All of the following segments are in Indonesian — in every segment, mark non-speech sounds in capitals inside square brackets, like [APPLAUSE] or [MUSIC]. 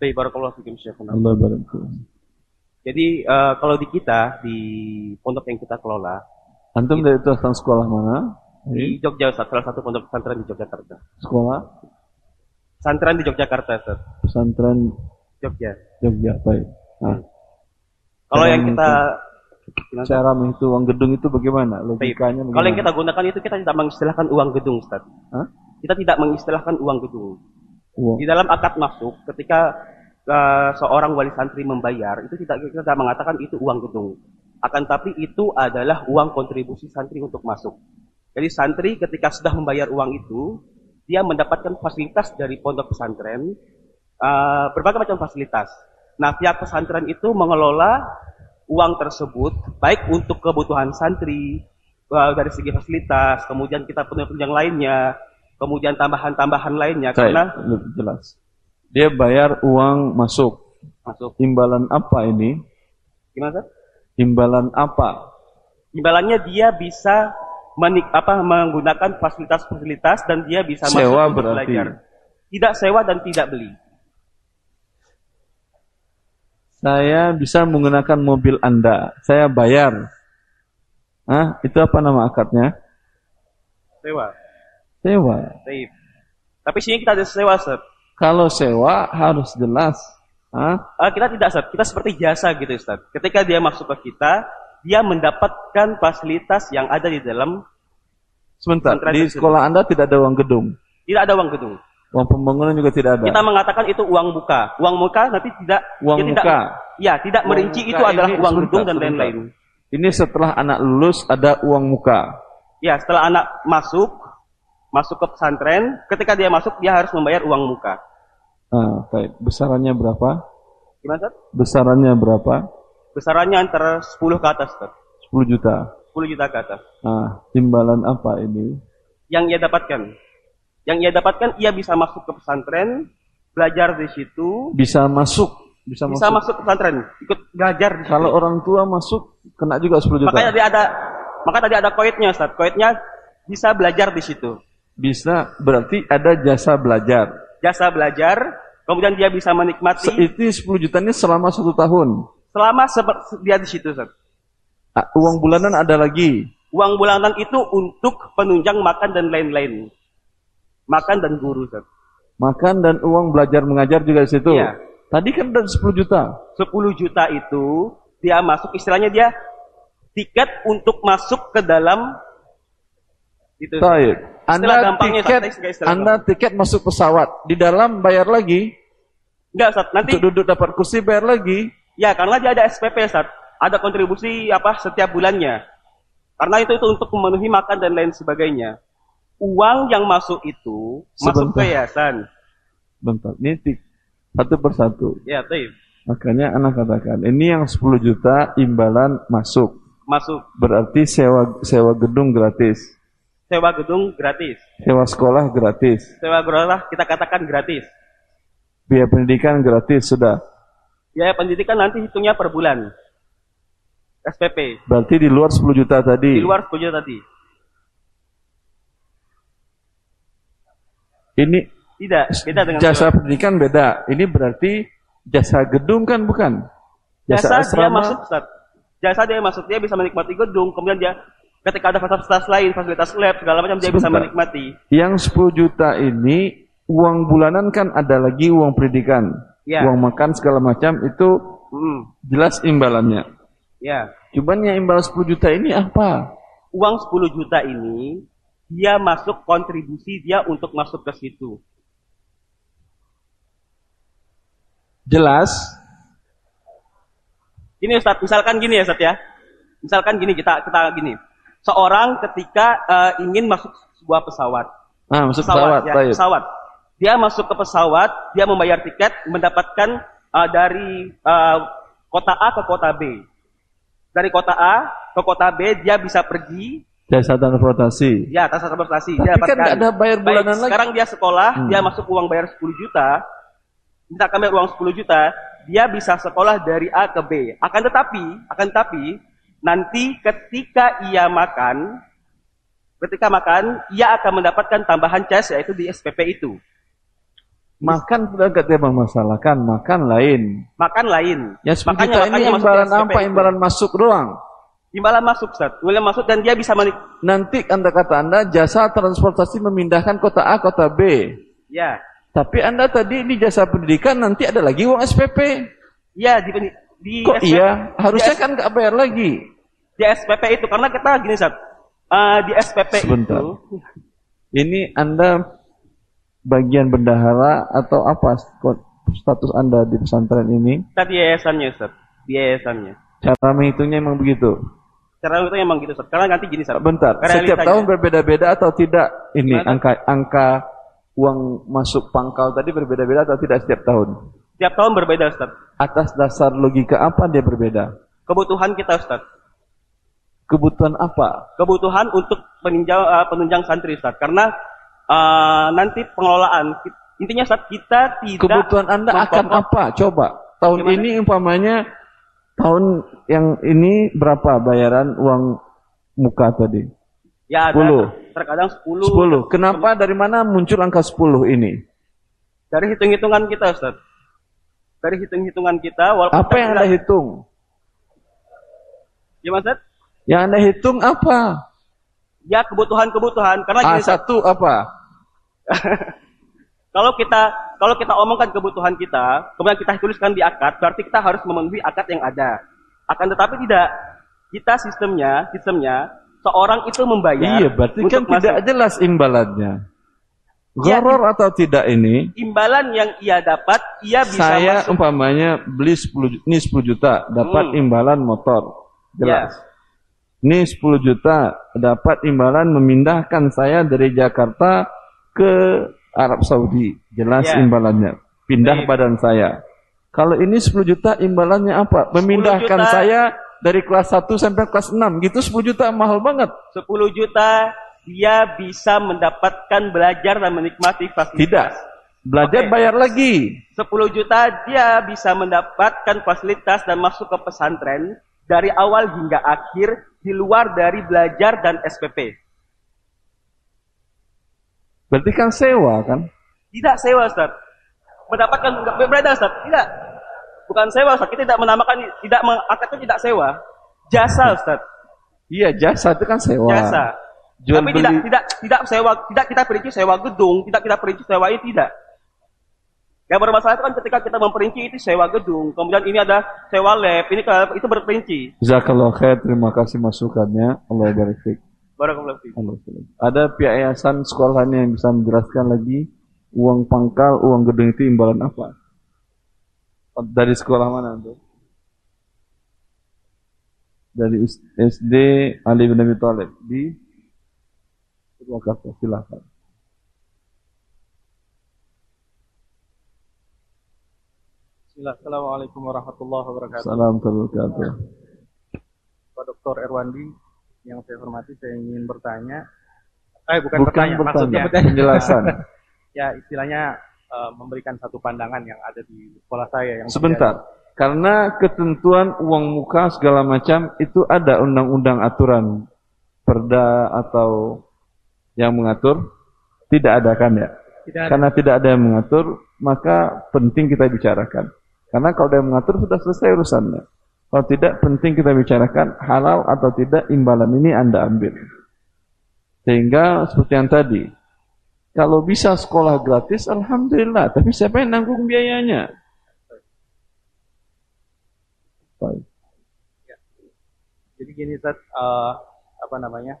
Baik, barakallahu fikum Syekhuna. Allah barik. Jadi eh, kalau di kita di pondok yang kita kelola Antum dari itu sekolah mana? di Jogja Ustaz, salah satu pondok pesantren di Yogyakarta. Sekolah Pesantren di Yogyakarta Ustaz. pesantren Jogja. Jogja, baik. Nah, Kalau yang kita Gimana? cara menghitung uang gedung itu bagaimana? Logikanya Kalau yang kita gunakan itu kita tidak mengistilahkan uang gedung Ustaz. Hah? Kita tidak mengistilahkan uang gedung. Uang. Di dalam akad masuk ketika eh, seorang wali santri membayar itu tidak kita tidak mengatakan itu uang gedung. Akan tapi itu adalah uang kontribusi santri untuk masuk. Jadi santri ketika sudah membayar uang itu dia mendapatkan fasilitas dari pondok pesantren eh, berbagai macam fasilitas. Nah, pihak pesantren itu mengelola uang tersebut baik untuk kebutuhan santri eh, dari segi fasilitas, kemudian kita penunjang lainnya, kemudian tambahan-tambahan lainnya Baik, karena jelas. Dia bayar uang masuk. masuk Imbalan apa ini? gimana? Imbalan apa? Imbalannya dia bisa menik apa menggunakan fasilitas-fasilitas dan dia bisa Sewa masuk berarti. belajar. Tidak sewa dan tidak beli. Saya bisa menggunakan mobil Anda. Saya bayar. Hah? Itu apa nama akadnya? Sewa. Sewa. Tapi sini kita ada sewa, Sir. Kalau sewa harus jelas. Hah? Ah, kita tidak, Sir. Kita seperti jasa gitu, Ustaz. Ketika dia masuk ke kita, dia mendapatkan fasilitas yang ada di dalam Sebentar, di sekolah Anda tidak ada uang gedung. tidak ada uang gedung. Uang pembangunan juga tidak ada. Kita mengatakan itu uang muka. Uang muka nanti tidak Uang dia tidak, muka. Ya, tidak Uang merinci muka itu adalah uang sebentar, gedung dan lain-lain. Ini setelah anak lulus ada uang muka. Ya, setelah anak masuk masuk ke pesantren, ketika dia masuk dia harus membayar uang muka. Ah, baik. Besarannya berapa? Gimana, Ustaz? Besarannya berapa? Besarannya antara 10 ke atas, Ustaz. 10 juta. 10 juta ke atas. Ah, imbalan apa ini? Yang ia dapatkan. Yang ia dapatkan ia bisa masuk ke pesantren, belajar di situ, Bisa masuk, bisa, bisa masuk. masuk pesantren, ikut belajar. Kalau orang tua masuk kena juga 10 juta. Makanya tadi ada maka tadi ada koitnya, Ustaz. Koitnya bisa belajar di situ. Bisa berarti ada jasa belajar. Jasa belajar, kemudian dia bisa menikmati Se- Itu 10 juta ini selama satu tahun. selama dia di situ, Ustaz. Ah, Uang bulanan ada lagi. Uang bulanan itu untuk penunjang makan dan lain-lain. Makan dan guru, Ustaz. Makan dan uang belajar mengajar juga di situ. Iya. Tadi kan ada 10 juta. 10 juta itu dia masuk istilahnya dia tiket untuk masuk ke dalam itu. Baik. Anda tiket. Anda tiket masuk pesawat. Di dalam bayar lagi. Enggak, Ustaz. Nanti Untuk duduk dapat kursi bayar lagi. ya karena dia ada SPP, Ustaz. Ada kontribusi apa setiap bulannya. Karena itu itu untuk memenuhi makan dan lain sebagainya. Uang yang masuk itu masuk ke Sebentar. yayasan. Bentar, ini satu persatu. Ya, taib. Makanya anak katakan, ini yang 10 juta imbalan masuk. Masuk Berarti sewa sewa gedung gratis. Sewa gedung gratis. Sewa sekolah gratis. Sewa gerolah kita katakan gratis. Biaya pendidikan gratis sudah. Biaya pendidikan nanti hitungnya per bulan. SPP. Berarti di luar 10 juta tadi. Di luar 10 juta tadi. Ini Tidak, beda dengan jasa sewa. pendidikan beda. Ini berarti jasa gedung kan bukan? jasa, dia asrama. masuk Ustaz. Jasa dia masuk, dia bisa menikmati gedung, kemudian dia ketika ada fasilitas lain, fasilitas lab segala macam dia bisa Sebentar. menikmati. Yang 10 juta ini uang bulanan kan ada lagi uang pendidikan. Ya. Uang makan segala macam itu Hmm, jelas imbalannya. ya. Cuman yang imbal 10 juta ini apa? Uang 10 juta ini dia masuk kontribusi dia untuk masuk ke situ. Jelas. Gini Ustaz, misalkan gini ya Ustaz ya. Misalkan gini kita kita gini. Seorang ketika eh, ingin masuk sebuah pesawat. Nah, masuk pesawat, ya, baik. pesawat. Dia masuk ke pesawat, dia membayar tiket, mendapatkan eh, dari eh, kota A ke kota B. Dari kota A ke kota B dia bisa pergi Jasa transportasi. ya atas transportasi. Tapi dia kan dapatkan. nggak ada bayar Baik, bulanan lagi. Sekarang dia sekolah, Hmm. dia masuk uang bayar 10 juta. Misalkan bayar uang 10 juta, dia bisa sekolah dari A ke B. Akan tetapi, akan tetapi nanti ketika ia makan, ketika makan, ia akan mendapatkan tambahan cash yaitu di SPP itu. Makan sudah gak dia masalahkan, makan lain. Makan lain. Ya 10 Makanya- juta ini imbalan apa? Imbalan masuk doang. Imbalan masuk, Ustaz. Imbalan masuk dan dia bisa menik... Nanti anda kata anda jasa transportasi memindahkan kota A kota B. Ya. Tapi anda tadi ini jasa pendidikan nanti ada lagi uang SPP. Ya, di, di Kok SPP iya? Harusnya di, kan nggak bayar lagi. di SPP itu karena kita gini, Ustaz. Eh, di SPP Sebentar. itu Ini anda bagian bendahara atau apa status anda di pesantren ini? kita di yayasannya, Ustaz. Di yayasannya. Cara menghitungnya emang begitu. Cara itu emang gitu, Ustaz. Karena nanti gini, Ustaz. Bentar, setiap Realitanya. tahun berbeda-beda atau tidak? Ini angka angka uang masuk pangkal tadi berbeda-beda atau tidak setiap tahun? Tiap tahun berbeda, Ustaz. Atas dasar logika apa dia berbeda? Kebutuhan kita, Ustaz. Kebutuhan apa? Kebutuhan untuk peninjau, eh, penunjang santri, Ustaz. Karena eh, nanti pengelolaan, intinya, Ustaz, kita tidak... Kebutuhan Anda akan apa? Coba. Tahun Gimana? ini umpamanya tahun yang ini berapa bayaran uang muka tadi? Ya, ada. 10. Terkadang 10. 10. Kenapa dari mana muncul angka 10 ini? Dari hitung-hitungan kita, Ustaz. Dari hitung-hitungan kita, walaupun Apa yang tidak- Anda hitung? Gimana, Ustaz? Yang Anda hitung apa? Ya, kebutuhan-kebutuhan. Karena gini, Ustaz, A1 apa? [LAUGHS] kalau kita kalau kita omongkan kebutuhan kita, kemudian kita tuliskan di akad, berarti kita harus memenuhi akad yang ada. Akan tetapi tidak. Kita sistemnya, sistemnya seorang itu membayar Iya, berarti kan tidak masuk. jelas imbalannya. Ya, Goror atau tidak ini? imbalan yang ia dapat, ia bisa Saya masuk. umpamanya beli 10 ju- ini 10 juta, dapat Hmm. imbalan motor. Jelas. Ya. Ini 10 juta, dapat imbalan memindahkan saya dari Jakarta ke Arab Saudi. Jelas Ya. imbalannya. Pindah Baik. badan saya. Kalau ini 10 juta imbalannya apa? Memindahkan juta. saya dari kelas 1 sampai kelas 6. Gitu 10 juta mahal banget. 10 juta dia bisa mendapatkan belajar dan menikmati fasilitas. Tidak. Belajar Oke. bayar lagi. 10 juta dia bisa mendapatkan fasilitas dan masuk ke pesantren dari awal hingga akhir di luar dari belajar dan SPP. Berarti kan sewa kan? Tidak sewa, Ustaz. Mendapatkan enggak berbeda, Ustaz. Tidak. Bukan sewa, Ustaz. Kita tidak menamakan tidak meng- akadnya tidak sewa. Jasa, Ustaz. Iya jasa itu kan sewa. Jasa. Jual Tapi beli. tidak tidak tidak sewa, tidak kita perinci sewa gedung, tidak kita perinci sewa ini tidak. Yang bermasalah itu kan ketika kita memperinci itu sewa gedung, kemudian ini ada sewa lab, ini itu berperinci. Jazakallah khair, terima kasih masukannya. Allah barik fiik. Barakallahu fiik. Ada pihak yayasan sekolahannya yang bisa menjelaskan lagi uang pangkal, uang gedung itu imbalan apa? Dari sekolah mana tuh? Dari SD Ali bin Abi Thalib di Purwakarta. Silakan. Assalamualaikum warahmatullahi wabarakatuh. Warahmatullahi wabarakatuh. Pak Dr. Erwandi, yang saya hormati, saya ingin bertanya. Eh, bukan, Bukan bertanya, maksudnya bertanya, penjelasan. [LAUGHS] ya istilahnya eh, memberikan satu pandangan yang ada di sekolah saya yang Sebentar. Karena ketentuan uang muka segala macam itu ada undang-undang aturan perda atau yang mengatur tidak ada kan ya? Tidak ada. Karena tidak ada yang mengatur, maka penting kita bicarakan. Karena kalau ada yang mengatur sudah selesai urusannya. Kalau tidak penting kita bicarakan halal atau tidak imbalan ini Anda ambil. Sehingga seperti yang tadi, kalau bisa sekolah gratis, alhamdulillah. Tapi siapa yang nanggung biayanya? Baik. Jadi gini, Ustaz, eh, apa namanya?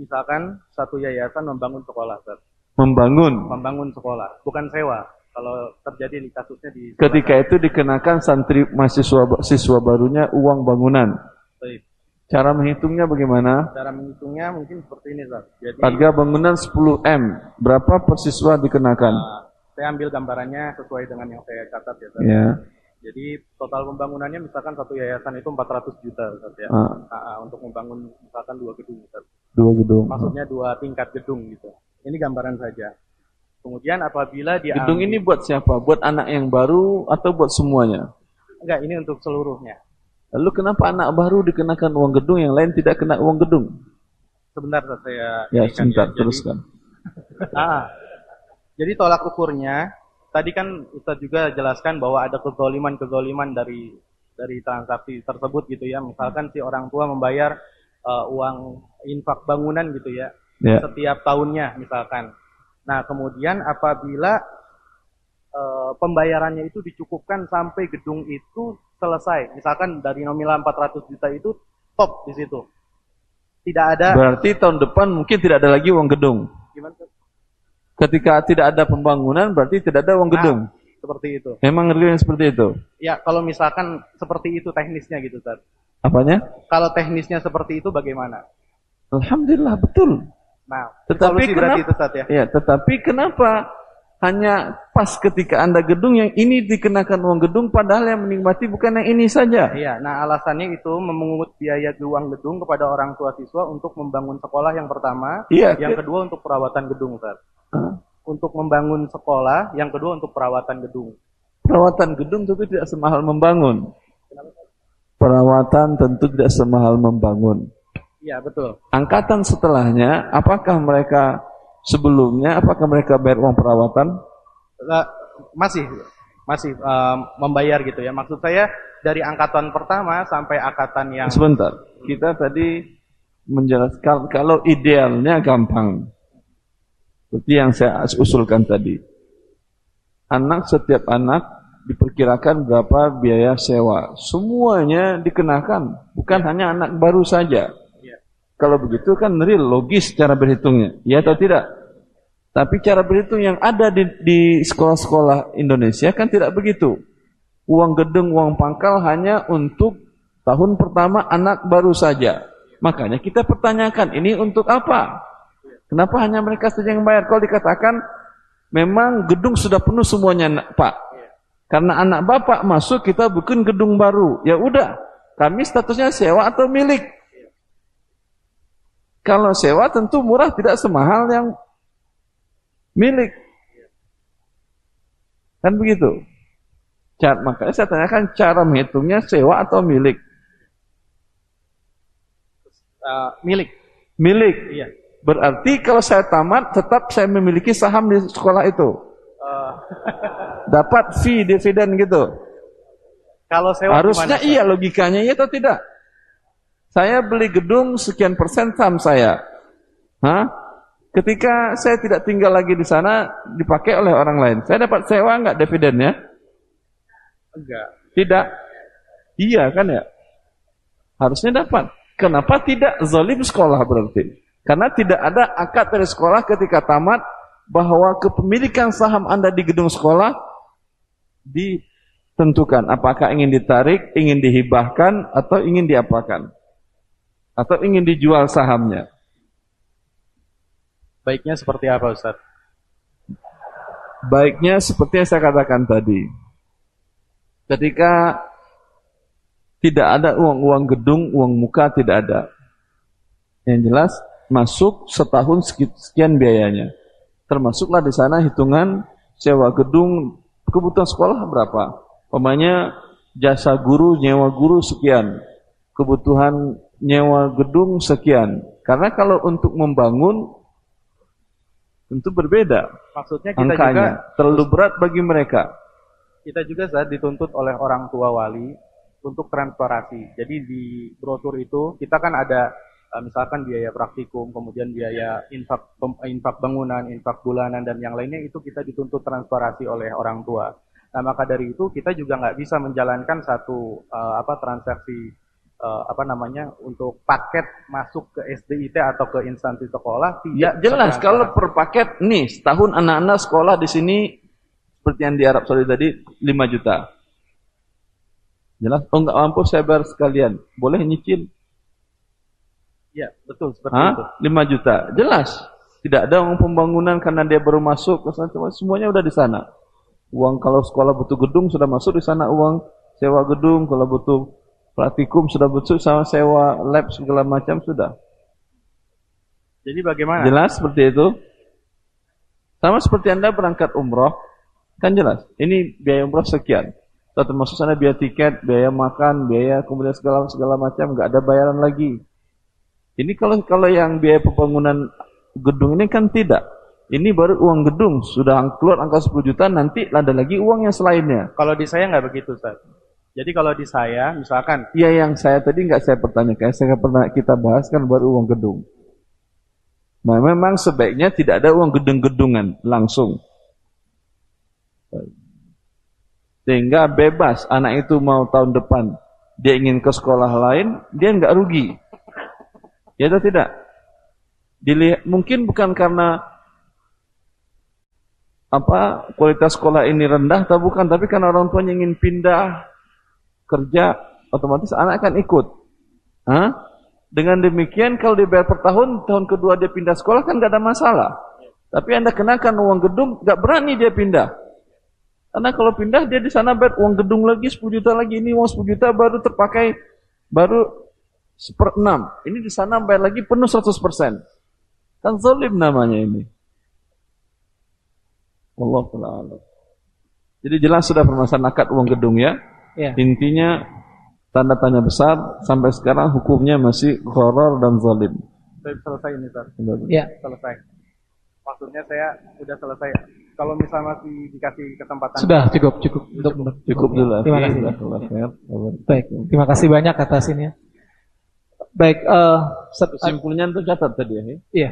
Misalkan satu yayasan membangun sekolah, Ustaz. Membangun. Membangun sekolah, bukan sewa. Kalau terjadi di kasusnya di sekolah Ketika itu dikenakan santri mahasiswa siswa barunya uang bangunan. Baik. Cara menghitungnya bagaimana? Cara menghitungnya mungkin seperti ini, Ustaz. Jadi Harga bangunan 10 M. Berapa per siswa dikenakan? eh, saya ambil gambarannya sesuai dengan yang saya catat ya, Ustaz. Ya. Jadi total pembangunannya misalkan satu yayasan itu 400 juta Ustaz ya. Ah, Ah, ah, untuk membangun misalkan dua gedung Ustaz. dua gedung. Maksudnya dua tingkat gedung gitu. Ini gambaran saja. Kemudian apabila dia Gedung ini buat siapa? Buat anak yang baru atau buat semuanya? enggak ini untuk seluruhnya. Lalu kenapa anak baru dikenakan uang gedung, yang lain tidak kena uang gedung? Sebentar saya Ya, inikan sebentar, Jadi- teruskan. [LAUGHS] Ah, jadi tolak ukurnya tadi kan Ustadz juga jelaskan bahwa ada kezoliman-kezoliman dari dari transaksi tersebut gitu ya. Misalkan si orang tua membayar uh, uang infak bangunan gitu ya, Ya. setiap tahunnya misalkan. Nah kemudian apabila uh, pembayarannya itu dicukupkan sampai gedung itu selesai, misalkan dari nominal 400 juta itu top di situ, tidak ada Berarti tahun depan mungkin tidak ada lagi uang gedung. gimana? Ketika tidak ada pembangunan berarti tidak ada uang gedung. Nah, seperti itu. Memang real seperti itu. Ya kalau misalkan seperti itu teknisnya gitu Ustadz. Apanya? Kalau teknisnya seperti itu bagaimana? Alhamdulillah betul. Nah, Tetapi kenapa- itu Ustadz ya. Ya, tetapi kenapa hanya pas ketika Anda gedung yang ini dikenakan uang gedung padahal yang menikmati bukan yang ini saja. Iya, nah alasannya itu memungut biaya uang gedung kepada orang tua siswa untuk membangun sekolah yang pertama, Iya. yang kedua untuk perawatan gedung, Ustaz. Hah? Untuk membangun sekolah, yang kedua untuk perawatan gedung. Perawatan gedung tentu tidak semahal membangun. Perawatan tentu tidak semahal membangun. Iya, betul. Angkatan setelahnya, apakah mereka sebelumnya, apakah mereka bayar uang perawatan? Masih masih eh, membayar gitu ya. Maksud saya dari angkatan pertama sampai angkatan yang Sebentar, kita tadi menjelaskan kalau idealnya gampang. Seperti yang saya usulkan tadi. Anak setiap anak diperkirakan berapa biaya sewa. Semuanya dikenakan, bukan hanya anak baru saja. Kalau begitu kan real, logis cara berhitungnya. Ya atau tidak? Tapi cara berhitung yang ada di, sekolah-sekolah Indonesia kan tidak begitu. Uang gedung, uang pangkal hanya untuk tahun pertama anak baru saja. Makanya kita pertanyakan, ini untuk apa? Kenapa hanya mereka saja yang bayar? Kalau dikatakan, memang gedung sudah penuh semuanya, Pak. Karena anak bapak masuk, kita bikin gedung baru. Ya udah, kami statusnya sewa atau milik. Kalau sewa tentu murah, tidak semahal yang milik. Kan begitu. Cara, makanya saya tanyakan cara menghitungnya sewa atau milik. eh, milik. Milik. Iya. Berarti kalau saya tamat, tetap saya memiliki saham di sekolah itu. Eh, [LAUGHS] Dapat fee, dividen gitu. kalau sewa Harusnya gimana, iya logikanya iya atau tidak? Saya beli gedung sekian persen saham saya. Hah? Ketika saya tidak tinggal lagi di sana, dipakai oleh orang lain. Saya dapat sewa nggak dividennya? Enggak. Tidak. Iya kan ya? Harusnya dapat. Kenapa tidak zalim sekolah berarti? Karena tidak ada akad dari sekolah ketika tamat bahwa kepemilikan saham Anda di gedung sekolah ditentukan apakah ingin ditarik, ingin dihibahkan atau ingin diapakan. Atau ingin dijual sahamnya. Baiknya seperti apa, Ustaz? Baiknya seperti yang saya katakan tadi. Ketika tidak ada uang-uang gedung, uang muka tidak ada. Yang jelas masuk setahun seki- sekian biayanya. Termasuklah di sana hitungan sewa gedung, kebutuhan sekolah berapa. Pemanya jasa guru, nyewa guru sekian. Kebutuhan nyewa gedung sekian. Karena kalau untuk membangun tentu berbeda Maksudnya kita juga angkanya. Terlalu berat bagi mereka. kita juga saat dituntut oleh orang tua wali untuk transparansi. Jadi di brosur itu kita kan ada eh, misalkan biaya praktikum, kemudian biaya infak pem- infak bangunan, infak bulanan dan yang lainnya itu kita dituntut transparansi oleh orang tua. Nah maka dari itu kita juga nggak bisa menjalankan satu eh, apa transaksi eh, apa namanya untuk paket masuk ke SDIT atau ke instansi sekolah Ya tidak jelas tertransparansi. kalau per paket nih setahun anak-anak sekolah di sini seperti yang di Arab Saudi tadi 5 juta. Jelas oh nggak mampu saya bayar sekalian. Boleh nyicil? ya betul seperti itu. Hah? 5 juta. Jelas. Tidak ada uang pembangunan karena dia baru masuk ke sana semuanya udah di sana. Uang kalau sekolah butuh gedung sudah masuk di sana uang sewa gedung, kalau butuh praktikum sudah butuh sama sewa lab segala macam sudah. Jadi bagaimana? Jelas seperti itu? Sama seperti Anda berangkat umroh, kan jelas. Ini biaya umroh sekian. Atau termasuk sana biaya tiket, biaya makan, biaya kemudian segala segala macam, nggak ada bayaran lagi. Ini kalau kalau yang biaya pembangunan gedung ini kan tidak. Ini baru uang gedung, sudah keluar angka 10 juta, nanti ada lagi uang yang selainnya. Kalau di saya nggak begitu, Ustaz. Jadi kalau di saya, misalkan, Ya yang saya tadi nggak saya pertanyakan, saya pernah kita bahas kan baru uang gedung. Nah memang sebaiknya tidak ada uang gedung-gedungan langsung. Sehingga bebas anak itu mau tahun depan dia ingin ke sekolah lain, dia nggak rugi. Ya atau tidak? Dilihat, mungkin bukan karena apa kualitas sekolah ini rendah atau bukan, tapi karena orang tuanya ingin pindah kerja, otomatis anak akan ikut. Hah? Dengan demikian kalau dibayar per tahun, tahun kedua dia pindah sekolah kan nggak ada masalah. Tapi anda kenakan uang gedung, nggak berani dia pindah. Karena kalau pindah dia di sana bayar uang gedung lagi 10 juta lagi, ini uang 10 juta baru terpakai baru seperenam. Ini di sana bayar lagi penuh 100%. Kan zalim namanya ini. Allah. Jadi jelas sudah permasalahan akad uang gedung ya. Ya. Intinya tanda tanya besar sampai sekarang hukumnya masih horor dan zalim. saya selesai ini, Ustaz. Ya. Selesai. Maksudnya saya udah selesai. Kalau misalnya masih dikasih kesempatan. Sudah cukup cukup untuk untuk Cukup dulu. Terima kasih. Khair. Baik, terima kasih banyak atas ini ya. Baik, eh set- Kesimpulannya itu catat tadi ya. iya.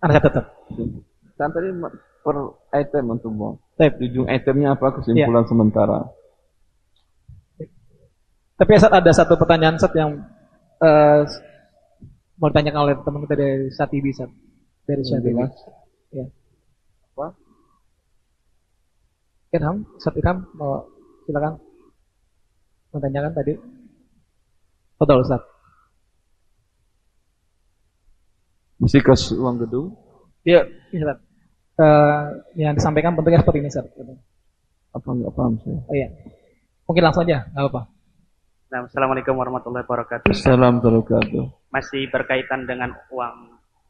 Anda tetap. Kan tadi per item untuk mau. Ujung itemnya apa kesimpulan sementara. Tapi Ustaz ada satu pertanyaan Ustaz yang eh mau ditanyakan oleh teman kita dari Satibi Ustaz. Dari Satibi. Ya. Apa? Irham, Ustaz Irham mau silakan menanyakan tadi. Betul Ustaz. Mesti ke uang gedung. Iya, iya Ustaz. Eh, yang disampaikan bentuknya seperti ini Ustaz. Apa enggak paham saya. Oh iya. Mungkin langsung aja, nggak apa-apa. Nah, Assalamualaikum warahmatullahi wabarakatuh. Assalamualaikum warahmatullahi wabarakatuh. Masih berkaitan dengan uang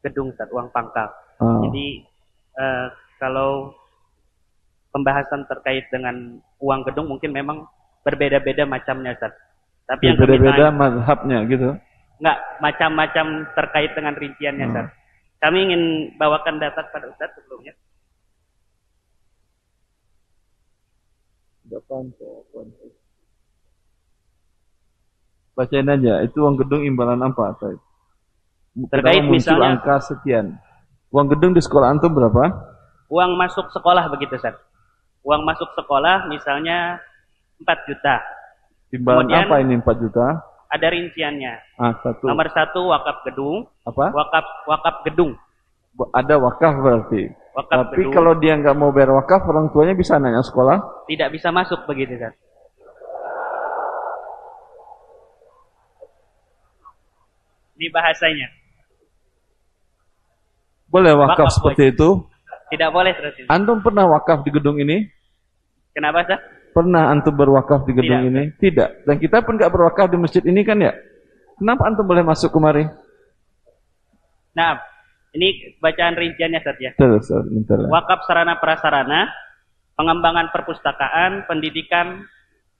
gedung, Ustaz, uang pangkal. Ah. Jadi eh, kalau pembahasan terkait dengan uang gedung mungkin memang berbeda-beda macamnya, Ustaz. Tapi yang kami Beda-beda tanya- mazhabnya gitu. Enggak, macam-macam terkait dengan rinciannya, Hmm. Ustaz. Kami ingin bawakan data kepada Ustaz sebelumnya. Paham saya. Bacain aja, itu uang gedung imbalan apa, Saya? Terkait muncul misalnya- angka sekian. Uang gedung di sekolah antum berapa? Uang masuk sekolah begitu, Ustaz. Uang masuk sekolah misalnya 4 juta. Imbalan Kemudian- apa ini 4 juta? Ada rinciannya. Ah, satu. Nomor satu wakaf gedung, Apa? wakaf wakaf gedung, Ada wakaf berarti. wakaf Tapi gedung kalau dia nggak mau bayar wakaf, orang tuanya bisa nanya sekolah. tidak bisa masuk begitu, Ustaz. Ini bahasanya. Boleh wakaf, Wakaf seperti itu. Tidak boleh terus. Antum pernah wakaf di gedung ini? Kenapa, Ustaz? Pernah antum berwakaf di gedung Tidak. ini? Tidak. Dan kita pun nggak berwakaf di masjid ini kan ya? Kenapa antum boleh masuk kemari? Nah, ini bacaan rinciannya, Ustaz ya. Terus, wakaf sarana prasarana, pengembangan perpustakaan, pendidikan,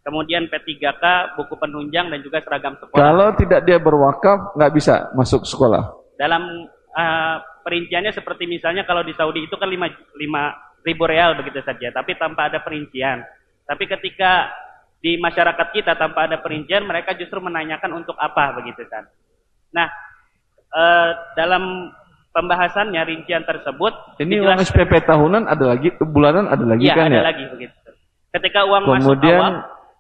kemudian P3K, buku penunjang dan juga seragam sekolah. Kalau tidak dia berwakaf, nggak bisa masuk sekolah. Dalam uh, perinciannya seperti misalnya kalau di Saudi itu kan 5, ribu real begitu saja, tapi tanpa ada perincian. Tapi ketika di masyarakat kita tanpa ada perincian, mereka justru menanyakan untuk apa begitu kan. Nah, eh, dalam pembahasannya rincian tersebut Ini uang SPP tahunan ada lagi, bulanan ada lagi Iya, kan ada ya? lagi begitu. Ketika uang masuk Kemudian awal,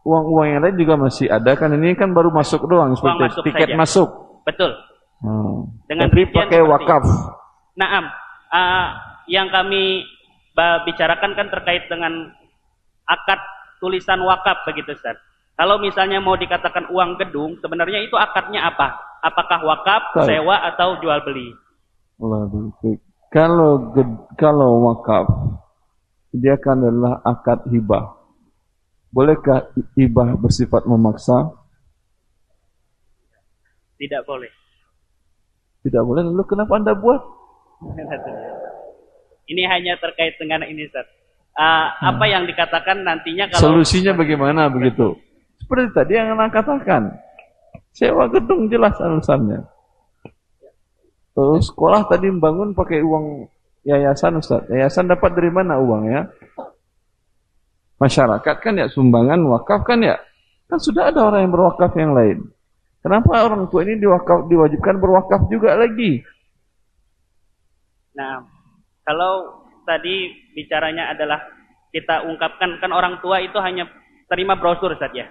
uang-uang yang lain juga masih ada kan? Ini kan baru masuk doang, seperti masuk tiket saja. masuk. betul. Hmm. Dengan Tapi pakai wakaf. Naam, ah, yang kami bicarakan kan terkait dengan akad tulisan wakaf begitu Ustaz. Kalau misalnya mau dikatakan uang gedung, sebenarnya itu akadnya apa? Apakah wakaf, Baik. sewa atau jual beli? Kalau kalau wakaf dia kan adalah akad hibah. Bolehkah i- hibah bersifat memaksa? Tidak boleh. Tidak boleh. Lalu kenapa anda buat? [LAUGHS] Ini hanya terkait dengan ini Ustaz. Ah, Apa yang dikatakan nantinya kalau Solusinya bagaimana begitu? Seperti tadi yang anda katakan. Sewa gedung jelas alasannya. Terus sekolah tadi membangun pakai uang yayasan Ustaz. Yayasan dapat dari mana uangnya? Masyarakat kan ya sumbangan wakaf kan ya. Kan sudah ada orang yang berwakaf yang lain. Kenapa orang tua ini diwakaf, diwajibkan berwakaf juga lagi? Nah, kalau tadi bicaranya adalah kita ungkapkan kan orang tua itu hanya terima brosur saja.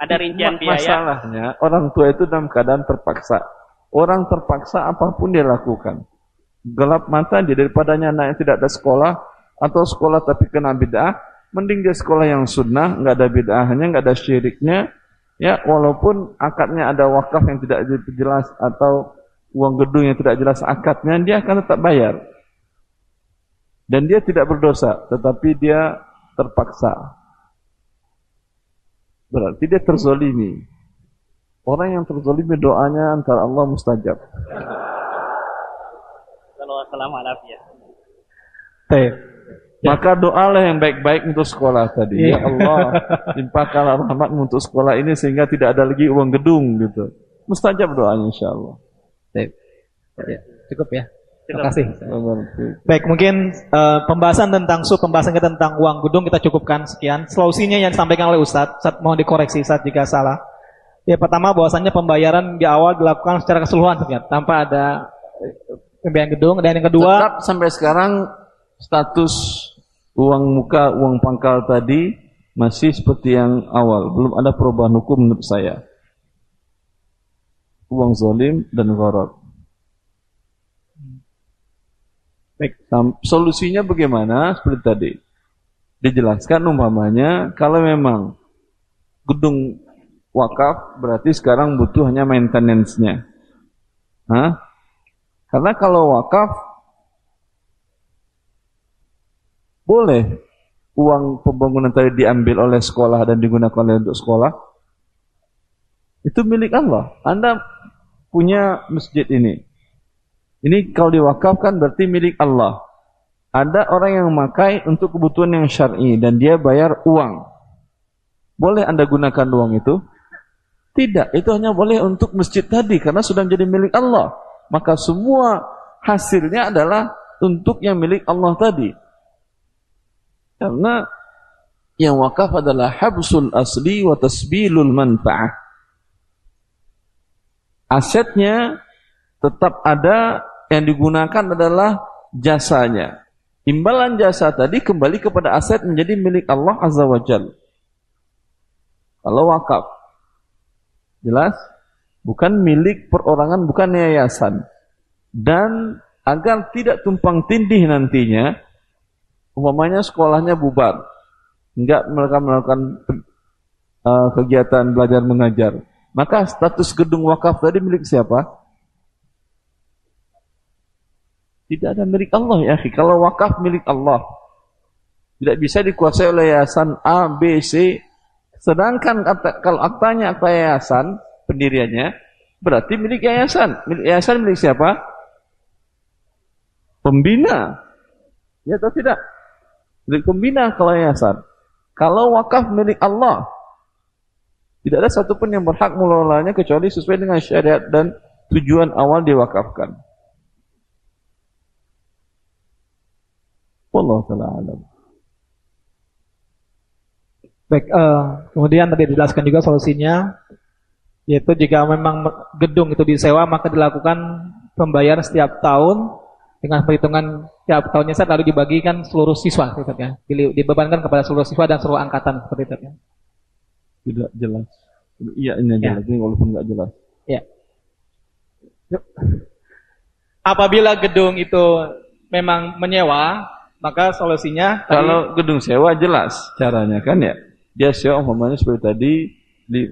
Ada rincian biaya. Masalahnya orang tua itu dalam keadaan terpaksa. Orang terpaksa apa pun dia lakukan. Gelap mata dia daripadanya anak yang tidak ada sekolah atau sekolah tapi kena bid'ah, mending dia sekolah yang sunnah, nggak ada bid'ahnya, nggak ada syiriknya, ya walaupun akadnya ada wakaf yang tidak jelas atau uang gedung yang tidak jelas akadnya, dia akan tetap bayar. Dan dia tidak berdosa, tetapi dia terpaksa. Berarti dia terzolimi. Orang yang terzolimi doanya antara Allah mustajab. Kalau assalamualaikum ya. Baik. Maka doalah yang baik-baik untuk sekolah tadi. Ya Allah, limpahkanlah rahmat untuk sekolah ini sehingga tidak ada lagi uang gedung gitu. Mustajab doanya insya Allah. Baik. Ya, cukup ya. Terima kasih. Baik, mungkin eh, pembahasan tentang sub, pembahasan kita tentang uang gedung kita cukupkan sekian. Solusinya yang disampaikan oleh Ustadz, Ustadz mohon dikoreksi Ustadz jika salah. Ya pertama bahwasannya pembayaran di awal dilakukan secara keseluruhan sekian, tanpa ada pembayaran gedung. Dan yang kedua, Tetap sampai sekarang status uang muka, uang pangkal tadi masih seperti yang awal. Belum ada perubahan hukum menurut saya. Uang zolim dan gharar. Baik. Solusinya bagaimana? Seperti tadi. Dijelaskan umpamanya kalau memang gedung wakaf berarti sekarang butuh hanya maintenance-nya. Hah? Karena kalau wakaf boleh uang pembangunan tadi diambil oleh sekolah dan digunakan oleh untuk sekolah. Itu milik Allah. Anda punya masjid ini. Ini kalau diwakafkan berarti milik Allah. Ada orang yang memakai untuk kebutuhan yang syar'i dan dia bayar uang. Boleh Anda gunakan uang itu? Tidak, itu hanya boleh untuk masjid tadi karena sudah menjadi milik Allah. Maka semua hasilnya adalah untuk yang milik Allah tadi. Karena yang wakaf adalah habsul asli wa tasbilul manfa'ah. Asetnya tetap ada yang digunakan adalah jasanya. Imbalan jasa tadi kembali kepada aset menjadi milik Allah Azza wa Jal. Kalau wakaf. Jelas? Bukan milik perorangan, bukan yayasan. Dan agar tidak tumpang tindih nantinya, umpamanya sekolahnya bubar. Enggak mereka melakukan uh, kegiatan belajar mengajar. Maka status gedung wakaf tadi milik siapa? Tidak ada milik Allah ya. Kalau wakaf milik Allah. Tidak bisa dikuasai oleh yayasan A, B, C. Sedangkan kalau aktanya akta yayasan, pendiriannya, berarti milik yayasan. Milik yayasan milik siapa? Pembina. Ya atau tidak? Milik pembina kalau yayasan. Kalau wakaf milik Allah, tidak ada satupun yang berhak mengelolanya kecuali sesuai dengan syariat dan tujuan awal diwakafkan. Wallahu taala alam. baik, eh, kemudian tadi dijelaskan juga solusinya, yaitu jika memang gedung itu disewa maka dilakukan pembayaran setiap tahun dengan perhitungan tiap tahunnya saat lalu dibagikan seluruh siswa, gitu ya. Dili- dibebankan kepada seluruh siswa dan seluruh angkatan seperti itu ya. Tidak jelas. Iya ini Ya. jelas, ini walaupun nggak jelas. Ya. Apabila gedung itu memang menyewa, maka solusinya tadi- Kalau gedung sewa jelas caranya kan ya. Dia sewa umpamanya seperti tadi di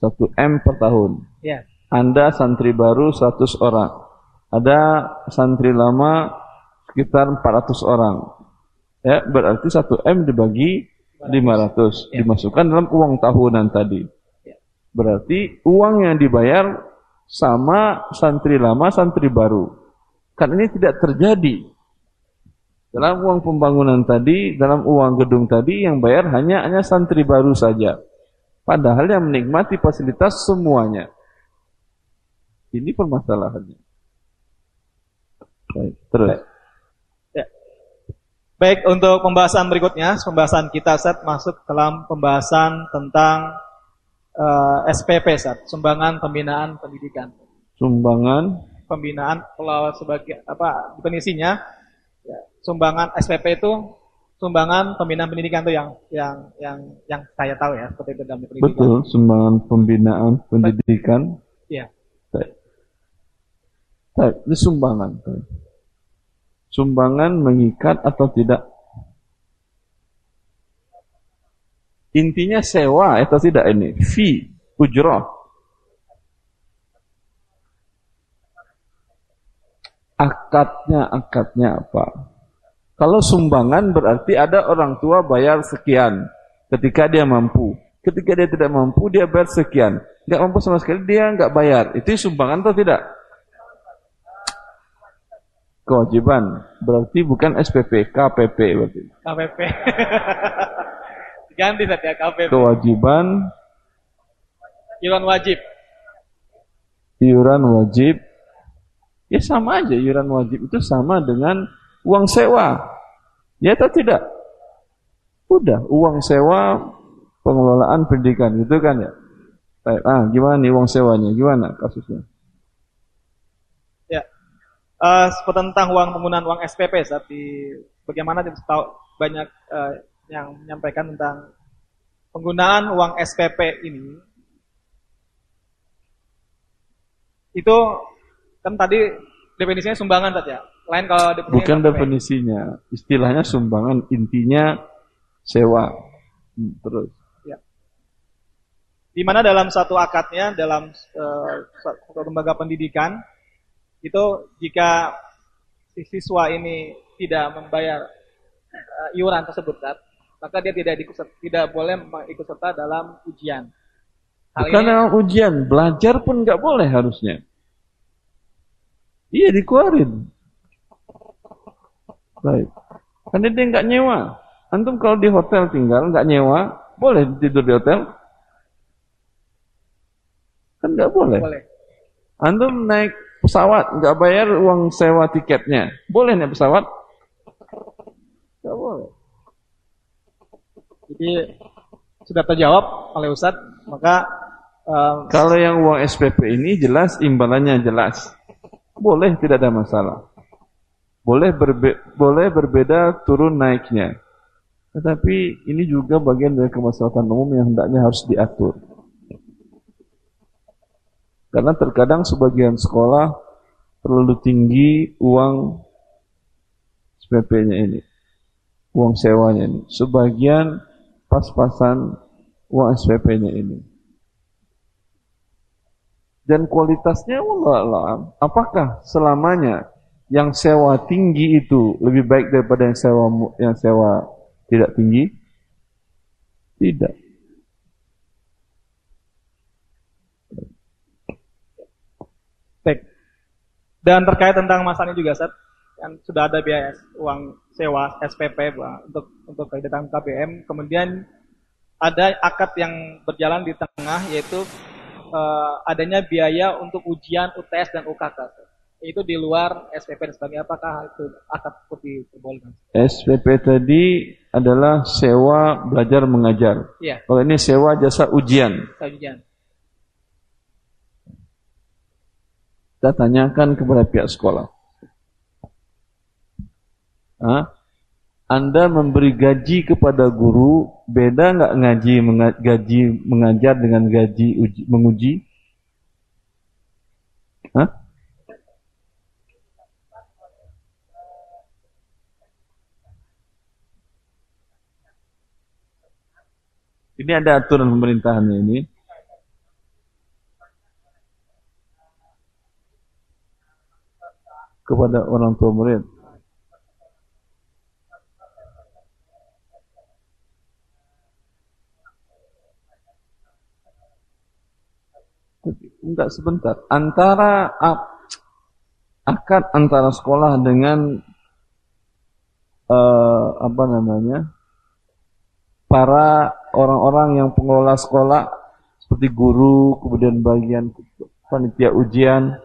1 M per tahun. ya, Anda santri baru 100 orang. Ada santri lama sekitar 400 orang. Ya, berarti 1 M dibagi 500 Ya. dimasukkan dalam uang tahunan tadi. Ya. Berarti uang yang dibayar sama santri lama, santri baru. Kan ini tidak terjadi. Dalam uang pembangunan tadi, dalam uang gedung tadi yang bayar hanya hanya santri baru saja. Padahal yang menikmati fasilitas semuanya. Ini permasalahannya. Baik, terus. Baik, untuk pembahasan berikutnya, pembahasan kita set masuk dalam pembahasan tentang uh, eh, SPP set, sumbangan pembinaan pendidikan. Sumbangan pembinaan kalau sebagai apa definisinya ya, sumbangan SPP itu sumbangan pembinaan pendidikan itu yang yang yang yang saya tahu ya seperti itu dalam pendidikan. Betul, sumbangan pembinaan pendidikan. Iya. Ini sumbangan. Sumbangan mengikat atau tidak? Intinya sewa atau tidak ini? Fee, ujrah. Akadnya, akadnya apa? Kalau sumbangan berarti ada orang tua bayar sekian ketika dia mampu. Ketika dia tidak mampu, dia bayar sekian. Tidak mampu sama sekali, dia nggak bayar. Itu sumbangan atau tidak? Kewajiban. Berarti bukan SPP, KPP berarti. KPP. Ganti saja ya KPP. Kewajiban. Iuran wajib. Iuran wajib. Ya sama aja iuran wajib itu sama dengan uang sewa. Ya atau tidak? Udah, uang sewa pengelolaan pendidikan gitu kan ya. Ah, gimana nih uang sewanya? Gimana kasusnya? Uh, tentang uang penggunaan uang SPP di bagaimana tahu banyak uh, yang menyampaikan tentang penggunaan uang SPP ini itu kan tadi definisinya sumbangan saja. Lain kalau definisinya bukan SPP. definisinya, istilahnya sumbangan intinya sewa. Hmm, terus ya. Di mana dalam satu akadnya dalam uh, satu lembaga pendidikan itu jika si siswa ini tidak membayar uh, iuran tersebut kan, maka dia tidak ikut, tidak boleh ikut serta dalam ujian. Hal Bukan dalam ujian, belajar pun nggak boleh harusnya. Iya dikeluarin. Baik. Karena dia nggak nyewa. Antum kalau di hotel tinggal nggak nyewa, boleh tidur di hotel? Kan nggak boleh. boleh. Antum naik pesawat nggak bayar uang sewa tiketnya, boleh nih pesawat? Nggak boleh. Jadi sudah terjawab oleh Ustadz, maka um, kalau yang uang SPP ini jelas imbalannya jelas, boleh tidak ada masalah. Boleh berbe boleh berbeda turun naiknya. Tetapi ini juga bagian dari kemaslahatan umum yang hendaknya harus diatur. Karena terkadang sebagian sekolah terlalu tinggi uang SPP-nya ini. Uang sewanya ini. Sebagian pas-pasan uang SPP-nya ini. Dan kualitasnya Allah apakah selamanya yang sewa tinggi itu lebih baik daripada yang sewa yang sewa tidak tinggi? Tidak. Dan terkait tentang ini juga, Seth, kan sudah ada biaya uang sewa SPP untuk untuk kegiatan KBM. Kemudian ada akad yang berjalan di tengah yaitu uh, adanya biaya untuk ujian UTS dan UKK. Itu di luar SPP dan sebagainya. Apakah itu akad seperti diperbolehkan? SPP tadi adalah sewa belajar mengajar. Iya. Kalau ini sewa jasa ujian. Jasa ujian. Kita tanyakan kepada pihak sekolah. Hah? Anda memberi gaji kepada guru, beda nggak ngaji gaji mengajar dengan gaji uji, menguji? Hah? Ini ada aturan pemerintahannya ini. Kepada orang tua murid. Enggak sebentar. Antara akad antara sekolah dengan uh, apa namanya para orang-orang yang pengelola sekolah seperti guru, kemudian bagian panitia ujian,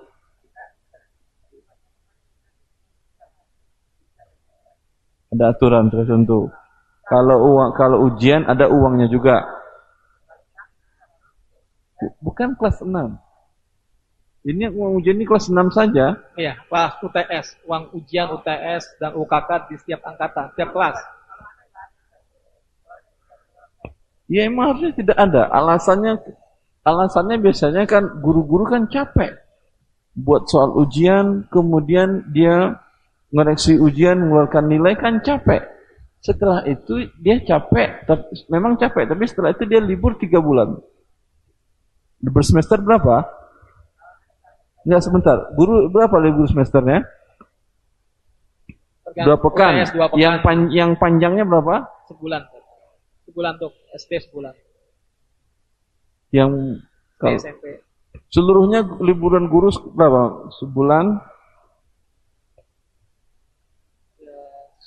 Ada aturan tertentu. Kalau uang kalau ujian ada uangnya juga. Bukan kelas 6. Ini uang ujian ini kelas 6 saja. Iya, kelas UTS, uang ujian UTS dan UKK di setiap angkatan, setiap kelas. Ya emang harusnya tidak ada. Alasannya alasannya biasanya kan guru-guru kan capek buat soal ujian, kemudian dia ngoreksi ujian, mengeluarkan nilai kan capek. Setelah itu dia capek, tapi, memang capek, tapi setelah itu dia libur tiga bulan. Libur semester berapa? Enggak sebentar. Guru berapa libur semesternya? Dua pekan. Dua pekan. Yang pan, yang panjangnya berapa? sebulan. Sebulan untuk SD sebulan. Yang kalau SMP. seluruhnya liburan guru berapa? Sebulan?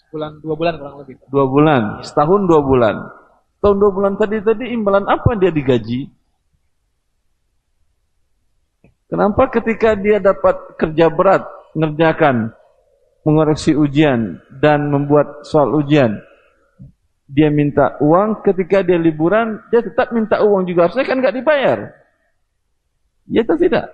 Sebulan dua bulan kurang lebih. Dua bulan. Setahun dua bulan. Tahun dua bulan tadi tadi imbalan apa dia digaji? Kenapa ketika dia dapat kerja berat mengerjakan mengoreksi ujian dan membuat soal ujian dia minta uang ketika dia liburan dia tetap minta uang juga harusnya kan nggak dibayar ya atau tidak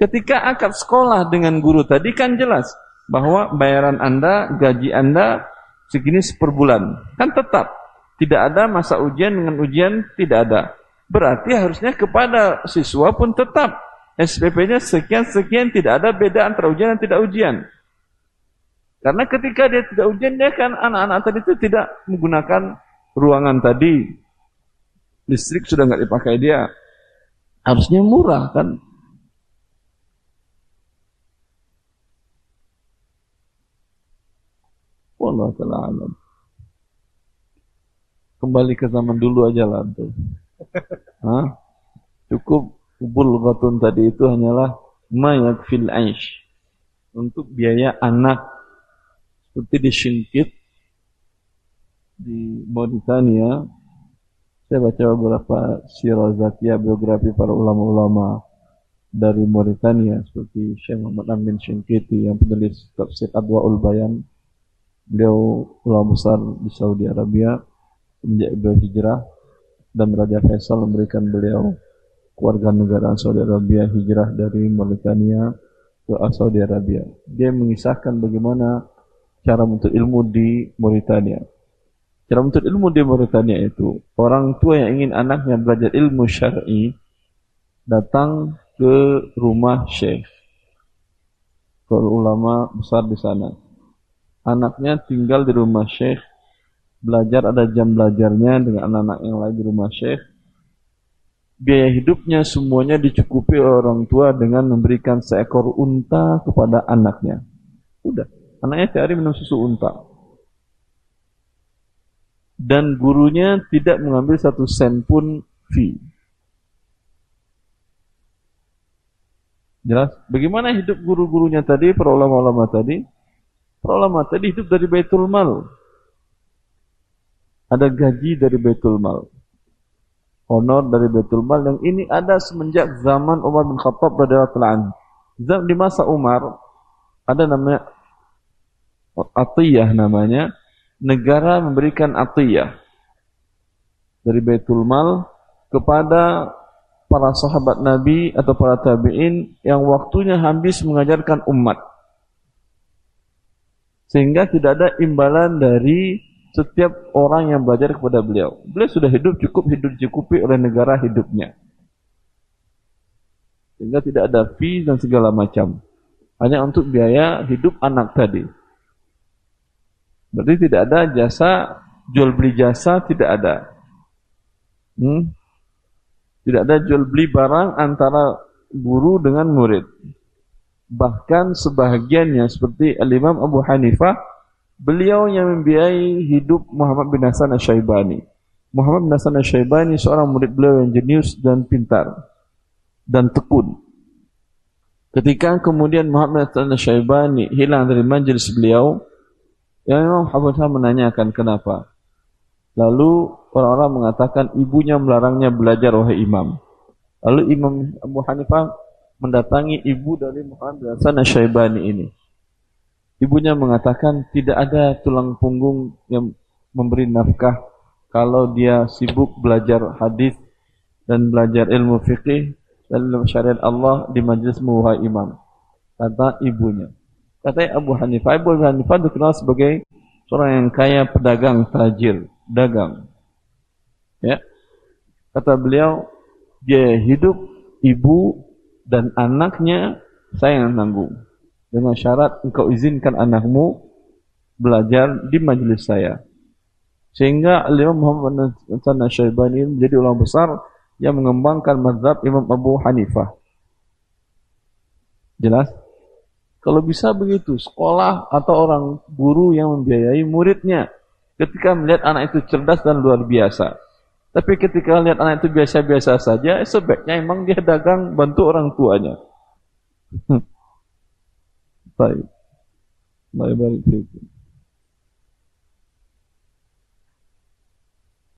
ketika akad sekolah dengan guru tadi kan jelas bahwa bayaran anda gaji anda segini per bulan kan tetap tidak ada masa ujian dengan ujian tidak ada Berarti harusnya kepada siswa pun tetap SPP-nya sekian-sekian tidak ada beda antara ujian dan tidak ujian. Karena ketika dia tidak ujian, dia kan anak-anak tadi itu tidak menggunakan ruangan tadi. Listrik sudah nggak dipakai dia. Harusnya murah kan. Wallah ta'ala Kembali ke zaman dulu aja lah tuh. [LAUGHS] Hah? Cukup bulghatun tadi itu hanyalah mayat fil aish. Untuk biaya anak. Seperti di Shinkit, di Mauritania, saya baca beberapa sirah zakiyah biografi para ulama-ulama dari Mauritania seperti Syekh Muhammad Amin Shinkiti yang penulis tafsir Adwaul Bayan. Beliau ulama besar di Saudi Arabia beliau hijrah dan Raja Faisal memberikan beliau keluarga negara Saudi Arabia hijrah dari Mauritania ke Saudi Arabia. Dia mengisahkan bagaimana cara menuntut ilmu di Mauritania. Cara menuntut ilmu di Mauritania itu orang tua yang ingin anaknya belajar ilmu syar'i datang ke rumah syekh ke ulama besar di sana. Anaknya tinggal di rumah syekh belajar ada jam belajarnya dengan anak-anak yang lain di rumah syekh. Biaya hidupnya semuanya dicukupi orang tua dengan memberikan seekor unta kepada anaknya. Udah, anaknya tiap hari minum susu unta. Dan gurunya tidak mengambil satu sen pun fee. Jelas? Bagaimana hidup guru-gurunya tadi, para ulama-ulama tadi? Ulama tadi hidup dari Baitul Mal ada gaji dari Baitul Mal. Honor dari Baitul Mal yang ini ada semenjak zaman Umar bin Khattab radhiyallahu anhu. Di masa Umar ada namanya atiyah namanya, negara memberikan atiyah dari Baitul Mal kepada para sahabat Nabi atau para tabi'in yang waktunya habis mengajarkan umat. Sehingga tidak ada imbalan dari setiap orang yang belajar kepada beliau. Beliau sudah hidup cukup hidup cukupi oleh negara hidupnya. Sehingga tidak ada fee dan segala macam. Hanya untuk biaya hidup anak tadi. Berarti tidak ada jasa, jual beli jasa tidak ada. Hmm? Tidak ada jual beli barang antara guru dengan murid. Bahkan sebahagiannya seperti Al-Imam Abu Hanifah Beliau yang membiayai hidup Muhammad bin Hasan Asy-Syaibani. Muhammad bin Hasan Asy-Syaibani seorang murid beliau yang jenius dan pintar dan tekun. Ketika kemudian Muhammad bin Hasan Asy-Syaibani hilang dari majelis beliau, yang Imam Hafiz menanyakan kenapa. Lalu orang-orang mengatakan ibunya melarangnya belajar wahai imam. Lalu Imam Abu Hanifah mendatangi ibu dari Muhammad Hasan Asy-Syaibani ini. Ibunya mengatakan tidak ada tulang punggung yang memberi nafkah kalau dia sibuk belajar hadis dan belajar ilmu fikih dan ilmu syariat Allah di majlis muha imam. Kata ibunya. Kata Abu Hanifah, Abu Hanifah dikenal sebagai seorang yang kaya pedagang tajir, dagang. Ya. Kata beliau, dia hidup ibu dan anaknya saya yang nanggung dengan syarat engkau izinkan anakmu belajar di majelis saya. Sehingga Imam Muhammad Hasan Syaibani menjadi ulama besar yang mengembangkan mazhab Imam Abu Hanifah. Jelas? Kalau bisa begitu, sekolah atau orang guru yang membiayai muridnya ketika melihat anak itu cerdas dan luar biasa. Tapi ketika lihat anak itu biasa-biasa saja, sebaiknya emang dia dagang bantu orang tuanya. [LAUGHS] Baik. Barik fikum.